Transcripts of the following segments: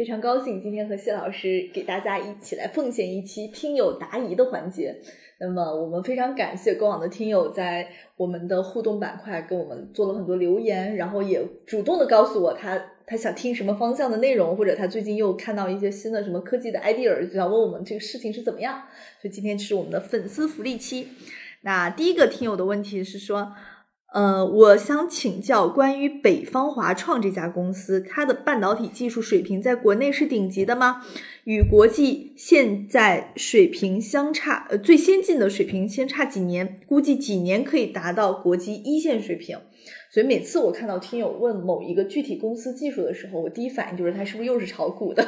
非常高兴今天和谢老师给大家一起来奉献一期听友答疑的环节。那么我们非常感谢过往的听友在我们的互动板块跟我们做了很多留言，然后也主动的告诉我他他想听什么方向的内容，或者他最近又看到一些新的什么科技的 idea，就想问我们这个事情是怎么样。所以今天是我们的粉丝福利期。那第一个听友的问题是说。呃，我想请教关于北方华创这家公司，它的半导体技术水平在国内是顶级的吗？与国际现在水平相差，呃，最先进的水平相差几年？估计几年可以达到国际一线水平？所以每次我看到听友问某一个具体公司技术的时候，我第一反应就是他是不是又是炒股的？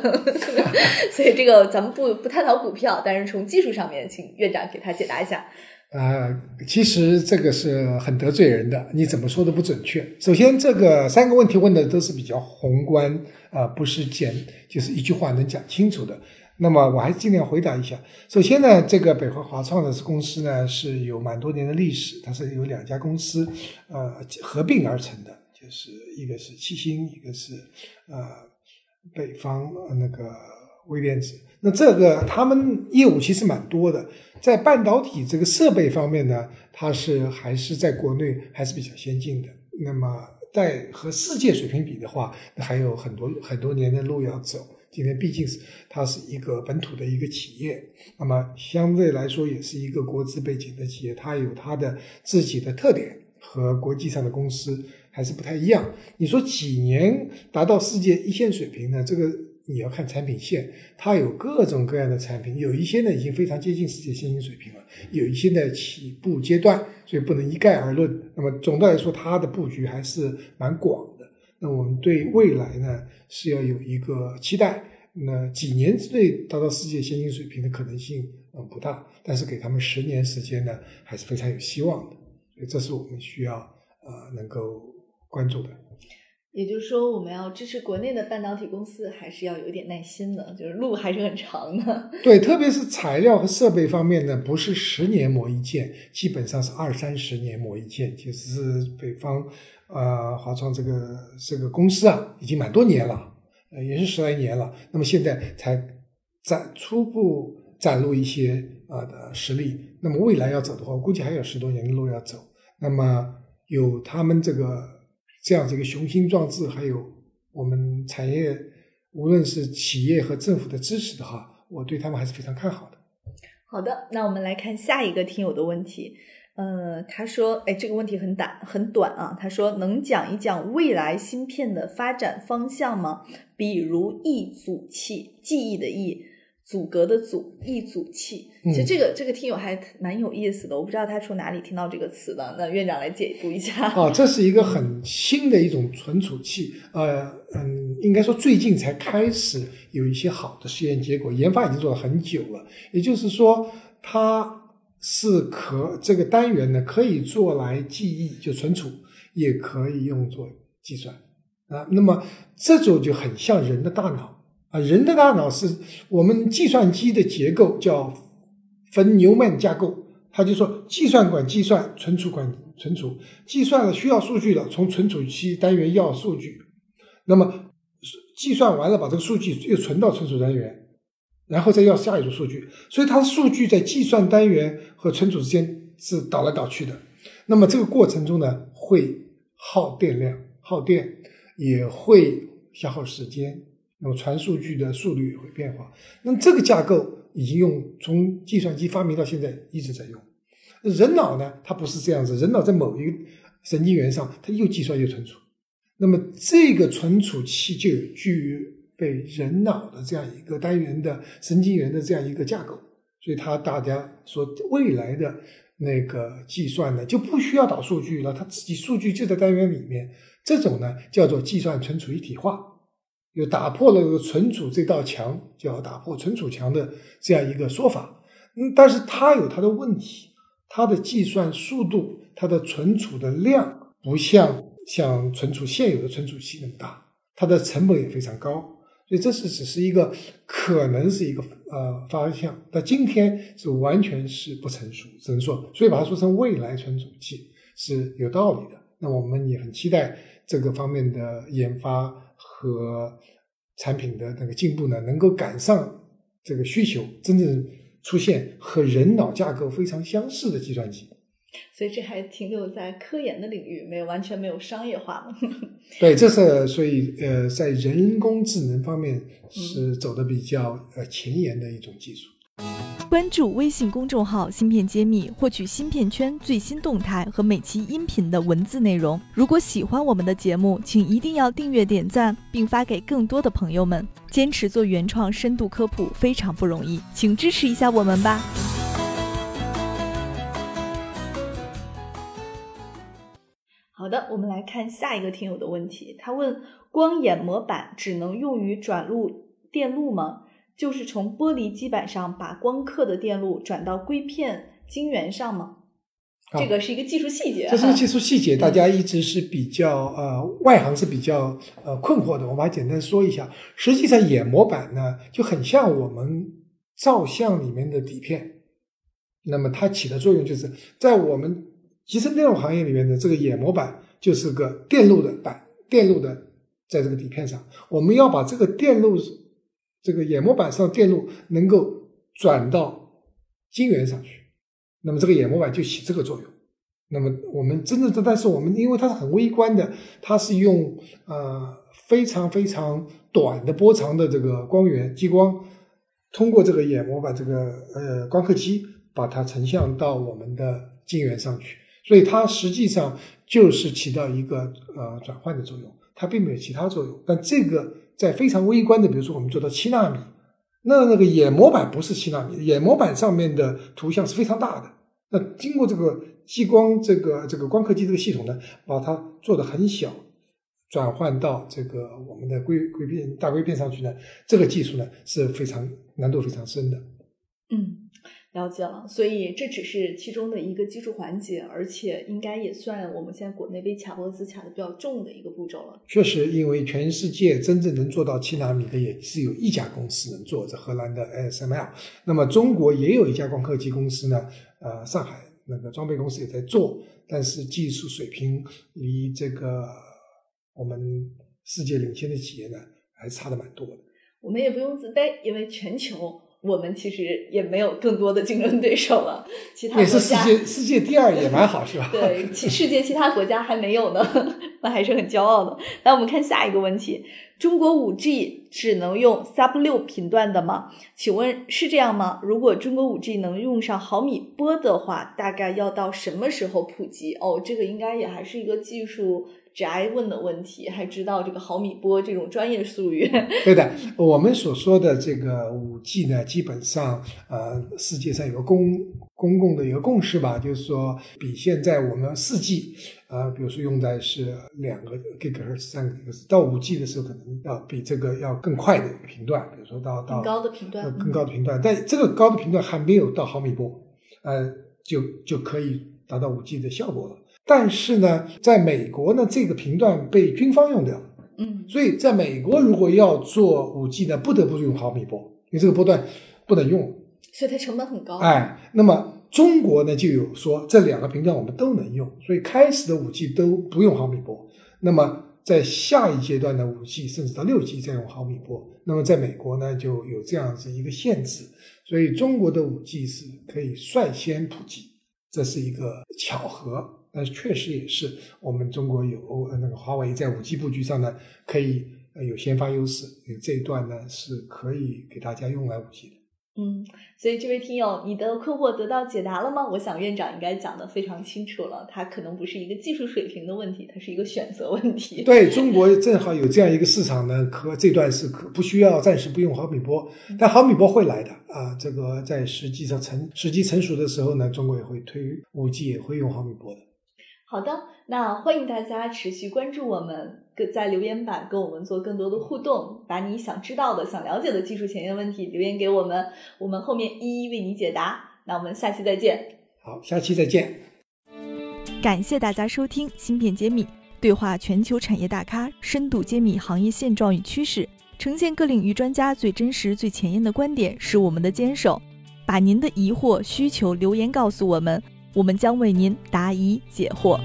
所以这个咱们不不探讨股票，但是从技术上面，请院长给他解答一下。啊，其实这个是很得罪人的，你怎么说都不准确。首先，这个三个问题问的都是比较宏观啊，不是简，就是一句话能讲清楚的。那么我还是尽量回答一下。首先呢，这个北华华创的公司呢是有蛮多年的历史，它是有两家公司呃合并而成的，就是一个是七星，一个是呃北方那个微电子。那这个他们业务其实蛮多的，在半导体这个设备方面呢，它是还是在国内还是比较先进的。那么在和世界水平比的话，还有很多很多年的路要走。今天毕竟是它是一个本土的一个企业，那么相对来说也是一个国资背景的企业，它有它的自己的特点，和国际上的公司还是不太一样。你说几年达到世界一线水平呢？这个。你要看产品线，它有各种各样的产品，有一些呢已经非常接近世界先进水平了，有一些呢起步阶段，所以不能一概而论。那么总的来说，它的布局还是蛮广。那我们对未来呢是要有一个期待。那几年之内达到世界先进水平的可能性嗯不大，但是给他们十年时间呢还是非常有希望的。所以这是我们需要呃能够关注的。也就是说，我们要支持国内的半导体公司，还是要有点耐心的，就是路还是很长的。对，特别是材料和设备方面呢，不是十年磨一剑，基本上是二三十年磨一剑。其实是北方，呃，华创这个这个公司啊，已经蛮多年了，呃，也是十来年了。那么现在才展初步展露一些啊的实力。那么未来要走的话，我估计还有十多年的路要走。那么有他们这个。这样子一个雄心壮志，还有我们产业，无论是企业和政府的支持的话，我对他们还是非常看好的。好的，那我们来看下一个听友的问题。呃，他说，哎，这个问题很短，很短啊。他说，能讲一讲未来芯片的发展方向吗？比如忆阻器，记忆的忆。阻隔的阻，忆阻器，其实这个这个听友还蛮有意思的，我不知道他从哪里听到这个词的，那院长来解读一下。哦，这是一个很新的一种存储器，呃嗯，应该说最近才开始有一些好的实验结果，研发已经做了很久了。也就是说，它是可这个单元呢可以做来记忆就存储，也可以用作计算啊。那么这种就很像人的大脑。啊，人的大脑是我们计算机的结构叫分牛曼架构，他就说计算管计算，存储管存储，计算了需要数据了，从存储器单元要数据，那么计算完了把这个数据又存到存储单元，然后再要下一组数据，所以它的数据在计算单元和存储之间是倒来倒去的，那么这个过程中呢会耗电量，耗电也会消耗时间。那么传数据的速率也会变化。那么这个架构已经用从计算机发明到现在一直在用。人脑呢，它不是这样子。人脑在某一个神经元上，它又计算又存储。那么这个存储器就具被人脑的这样一个单元的神经元的这样一个架构。所以它大家说未来的那个计算呢，就不需要导数据了，它自己数据就在单元里面。这种呢叫做计算存储一体化。又打破了存储这道墙，叫打破存储墙的这样一个说法。嗯，但是它有它的问题，它的计算速度，它的存储的量不像像存储现有的存储器那么大，它的成本也非常高，所以这是只是一个可能是一个呃方向，但今天是完全是不成熟，只能说，所以把它说成未来存储器是有道理的。那我们也很期待这个方面的研发和产品的那个进步呢，能够赶上这个需求，真正出现和人脑架构非常相似的计算机。所以这还停留在科研的领域，没有完全没有商业化嘛。对，这是所以呃，在人工智能方面是走的比较呃前沿的一种技术。关注微信公众号“芯片揭秘”，获取芯片圈最新动态和每期音频的文字内容。如果喜欢我们的节目，请一定要订阅、点赞，并发给更多的朋友们。坚持做原创深度科普非常不容易，请支持一下我们吧。的，我们来看下一个听友的问题。他问：光眼模板只能用于转录电路吗？就是从玻璃基板上把光刻的电路转到硅片晶圆上吗？这个是一个技术细节。这是个技术细节，大家一直是比较呃外行是比较呃困惑的。我们来简单说一下。实际上，眼模板呢就很像我们照相里面的底片，那么它起的作用就是在我们集成电路行业里面的这个眼模板就是个电路的板，电路的在这个底片上，我们要把这个电路。这个眼模板上电路能够转到晶圆上去，那么这个眼模板就起这个作用。那么我们真正的，但是我们因为它是很微观的，它是用呃非常非常短的波长的这个光源激光，通过这个眼模板这个呃光刻机把它成像到我们的晶圆上去，所以它实际上就是起到一个呃转换的作用，它并没有其他作用。但这个。在非常微观的，比如说我们做到七纳米，那那个眼模板不是七纳米，眼模板上面的图像是非常大的。那经过这个激光这个这个光刻机这个系统呢，把它做的很小，转换到这个我们的硅硅片大硅片上去呢，这个技术呢是非常难度非常深的。嗯。了解了，所以这只是其中的一个技术环节，而且应该也算我们现在国内被卡脖子卡的比较重的一个步骤了。确实，因为全世界真正能做到七纳米的也只有一家公司能做，这荷兰的 ASML。那么中国也有一家光刻机公司呢，呃，上海那个装备公司也在做，但是技术水平离这个我们世界领先的企业呢，还差的蛮多的。我们也不用自卑，因为全球。我们其实也没有更多的竞争对手了，其他也是世界世界第二也蛮好，是吧？对，其世界其他国家还没有呢，那还是很骄傲的。来，我们看下一个问题：中国五 G 只能用 Sub 六频段的吗？请问是这样吗？如果中国五 G 能用上毫米波的话，大概要到什么时候普及？哦，这个应该也还是一个技术。宅问的问题，还知道这个毫米波这种专业术语？对的，我们所说的这个五 G 呢，基本上呃，世界上有个公公共的一个共识吧，就是说比现在我们四 G 呃，比如说用在是两个 GHz、三个 GHz，到五 G 的时候可能要比这个要更快的一个频段，比如说到到更高的频段，更高的频段，但这个高的频段还没有到毫米波，呃，就就可以达到五 G 的效果了。但是呢，在美国呢，这个频段被军方用掉了。嗯，所以在美国，如果要做五 G 呢，不得不用毫米波，因为这个波段不能用，所以它成本很高。哎，那么中国呢，就有说这两个频段我们都能用，所以开始的五 G 都不用毫米波。那么在下一阶段的五 G 甚至到六 G 再用毫米波，那么在美国呢就有这样子一个限制，所以中国的五 G 是可以率先普及，这是一个巧合。但是确实也是，我们中国有那个华为在五 G 布局上呢，可以有先发优势。这一段呢是可以给大家用来五 G 的。嗯，所以这位听友，你的困惑得到解答了吗？我想院长应该讲的非常清楚了，它可能不是一个技术水平的问题，它是一个选择问题。对中国正好有这样一个市场呢，可这段是可不需要暂时不用毫米波，但毫米波会来的啊。这个在实际上成时机成熟的时候呢，中国也会推五 G，也会用毫米波的。好的，那欢迎大家持续关注我们，跟在留言板跟我们做更多的互动，把你想知道的、想了解的技术前沿问题留言给我们，我们后面一一为你解答。那我们下期再见。好，下期再见。感谢大家收听《芯片揭秘》，对话全球产业大咖，深度揭秘行业现状与趋势，呈现各领域专家最真实、最前沿的观点，是我们的坚守。把您的疑惑、需求留言告诉我们。我们将为您答疑解惑。